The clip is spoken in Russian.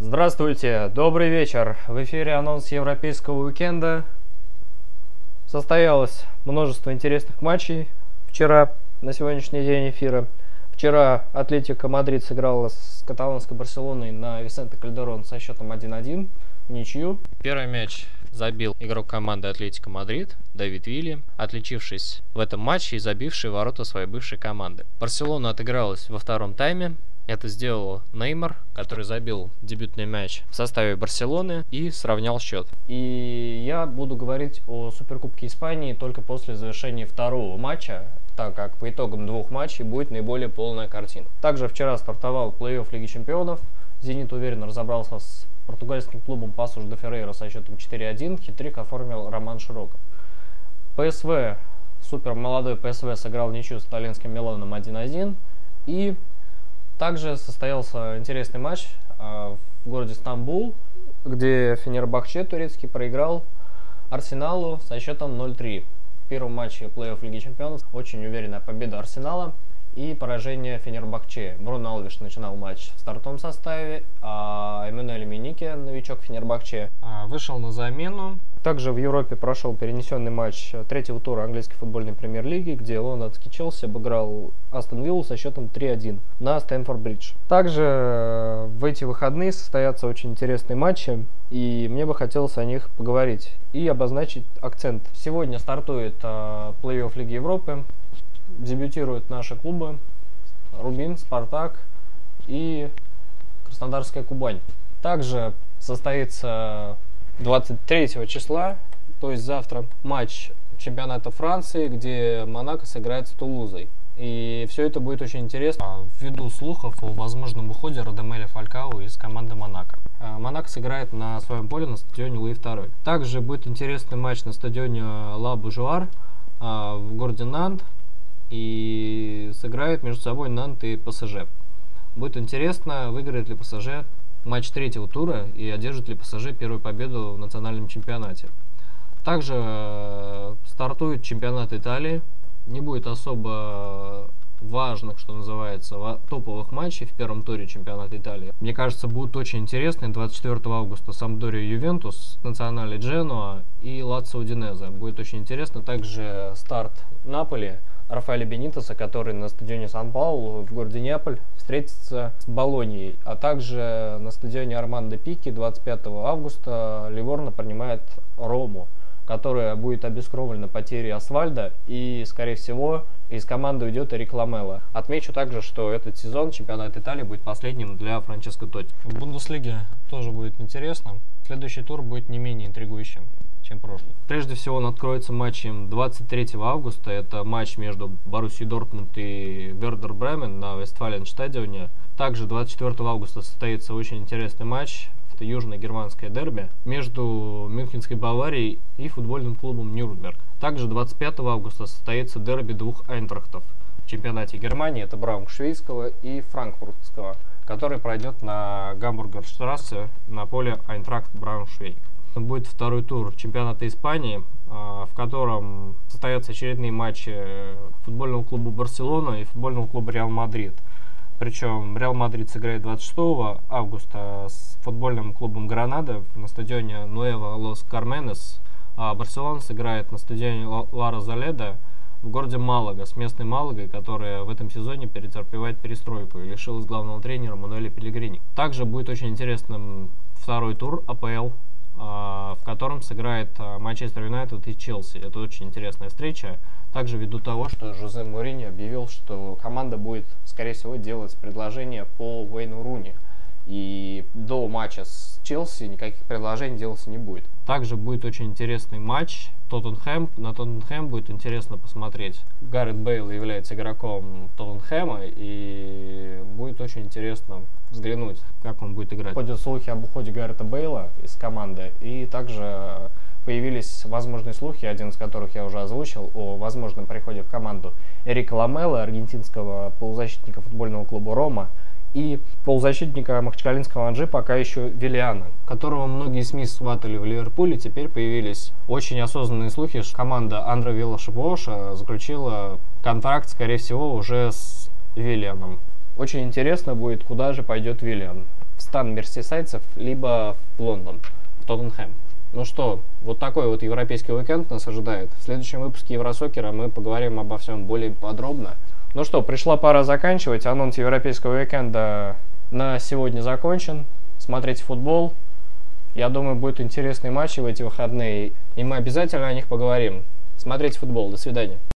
Здравствуйте, добрый вечер. В эфире анонс европейского уикенда. Состоялось множество интересных матчей вчера, на сегодняшний день эфира. Вчера Атлетика Мадрид сыграла с каталонской Барселоной на Висенте Кальдерон со счетом 1-1 ничью. Первый мяч забил игрок команды Атлетика Мадрид Давид Вилья, отличившись в этом матче и забивший ворота своей бывшей команды. Барселона отыгралась во втором тайме, это сделал Неймар, который забил дебютный мяч в составе Барселоны и сравнял счет. И я буду говорить о Суперкубке Испании только после завершения второго матча, так как по итогам двух матчей будет наиболее полная картина. Также вчера стартовал плей-офф Лиги Чемпионов. «Зенит» уверенно разобрался с португальским клубом Пасуш де Феррейра со счетом 4-1. Хитрик оформил Роман Широков. ПСВ, супер молодой ПСВ сыграл ничью с итальянским Миланом 1-1. И также состоялся интересный матч э, в городе Стамбул, где Фенербахче турецкий проиграл Арсеналу со счетом 0-3. В первом матче плей-офф Лиги Чемпионов очень уверенная победа Арсенала и поражение Фенербахче. Бруно Алвиш начинал матч в стартовом составе, а Эммануэль Минике, новичок Фенербахче, а, вышел на замену. Также в Европе прошел перенесенный матч третьего тура английской футбольной премьер-лиги, где лондонский Челси обыграл Астон Виллу со счетом 3-1 на Стэнфорд-Бридж. Также э, в эти выходные состоятся очень интересные матчи, и мне бы хотелось о них поговорить и обозначить акцент. Сегодня стартует э, плей-офф Лиги Европы дебютируют наши клубы Рубин, Спартак и Краснодарская Кубань. Также состоится 23 числа, то есть завтра, матч чемпионата Франции, где Монако сыграет с Тулузой. И все это будет очень интересно ввиду слухов о возможном уходе Радамеля Фалькау из команды Монако. А, Монако сыграет на своем поле на стадионе Луи II. Также будет интересный матч на стадионе Ла Бужуар а, в городе Нант и сыграют между собой Нант и ПСЖ. Будет интересно, выиграет ли ПСЖ матч третьего тура и одержит ли ПСЖ первую победу в национальном чемпионате. Также э, стартует чемпионат Италии. Не будет особо важных, что называется, топовых матчей в первом туре чемпионата Италии. Мне кажется, будут очень интересные. 24 августа Самдория Ювентус, Национальный Дженуа и Лацио Удинезе. Будет очень интересно. Также старт Наполи Рафаэля Бенитоса, который на стадионе Сан-Паулу в городе Неаполь встретится с Болонией. А также на стадионе Армандо Пики 25 августа Ливорно принимает Рому, которая будет обескровлена потерей Асфальда и, скорее всего, из команды уйдет Эрик Ламелло. Отмечу также, что этот сезон чемпионат Италии будет последним для Франческо Тотти. В Бундеслиге тоже будет интересно. Следующий тур будет не менее интригующим чем прошлый. Прежде всего он откроется матчем 23 августа. Это матч между Боруссией Дортмунд и Вердер Бремен на Вестфален стадионе. Также 24 августа состоится очень интересный матч. Это южно-германское дерби между Мюнхенской Баварией и футбольным клубом Нюрнберг. Также 25 августа состоится дерби двух Айнтрахтов в чемпионате Германии. Это Брауншвейского и Франкфуртского, который пройдет на Гамбургерштрассе на поле Айнтрахт Брауншвейг будет второй тур чемпионата Испании, а, в котором состоятся очередные матчи футбольного клуба Барселона и футбольного клуба Реал Мадрид. Причем Реал Мадрид сыграет 26 августа с футбольным клубом Гранада на стадионе Нуэво Лос Карменес, а Барселона сыграет на стадионе Ла Росаледа в городе Малага с местной Малагой, которая в этом сезоне перетерпевает перестройку и лишилась главного тренера Мануэля Пелегрини. Также будет очень интересным второй тур АПЛ котором сыграет а, Манчестер Юнайтед и Челси. Это очень интересная встреча. Также ввиду того, что Жозе Мourinho объявил, что команда будет, скорее всего, делать предложение по Уэйну Руни. И до матча с Челси никаких предложений делаться не будет. Также будет очень интересный матч Тоттенхэм. На Тоттенхэм будет интересно посмотреть. Гаррет Бейл является игроком Тоттенхэма, и будет очень интересно взглянуть, как он будет играть. Ходят слухи об уходе Гаррета Бейла из команды, и также появились возможные слухи, один из которых я уже озвучил, о возможном приходе в команду Эрика Ламела, аргентинского полузащитника футбольного клуба «Рома», и полузащитника махачкалинского Анжи пока еще Виллиана, которого многие СМИ сватали в Ливерпуле. Теперь появились очень осознанные слухи, что команда Андре Вилла заключила контракт, скорее всего, уже с Виллианом. Очень интересно будет, куда же пойдет Виллиан. стан мерсисайцев, либо в Лондон, в Тоттенхэм. Ну что, вот такой вот европейский уикенд нас ожидает. В следующем выпуске Евросокера мы поговорим обо всем более подробно. Ну что, пришла пора заканчивать. Анонс европейского уикенда на сегодня закончен. Смотрите футбол. Я думаю, будут интересные матчи в эти выходные. И мы обязательно о них поговорим. Смотрите футбол. До свидания.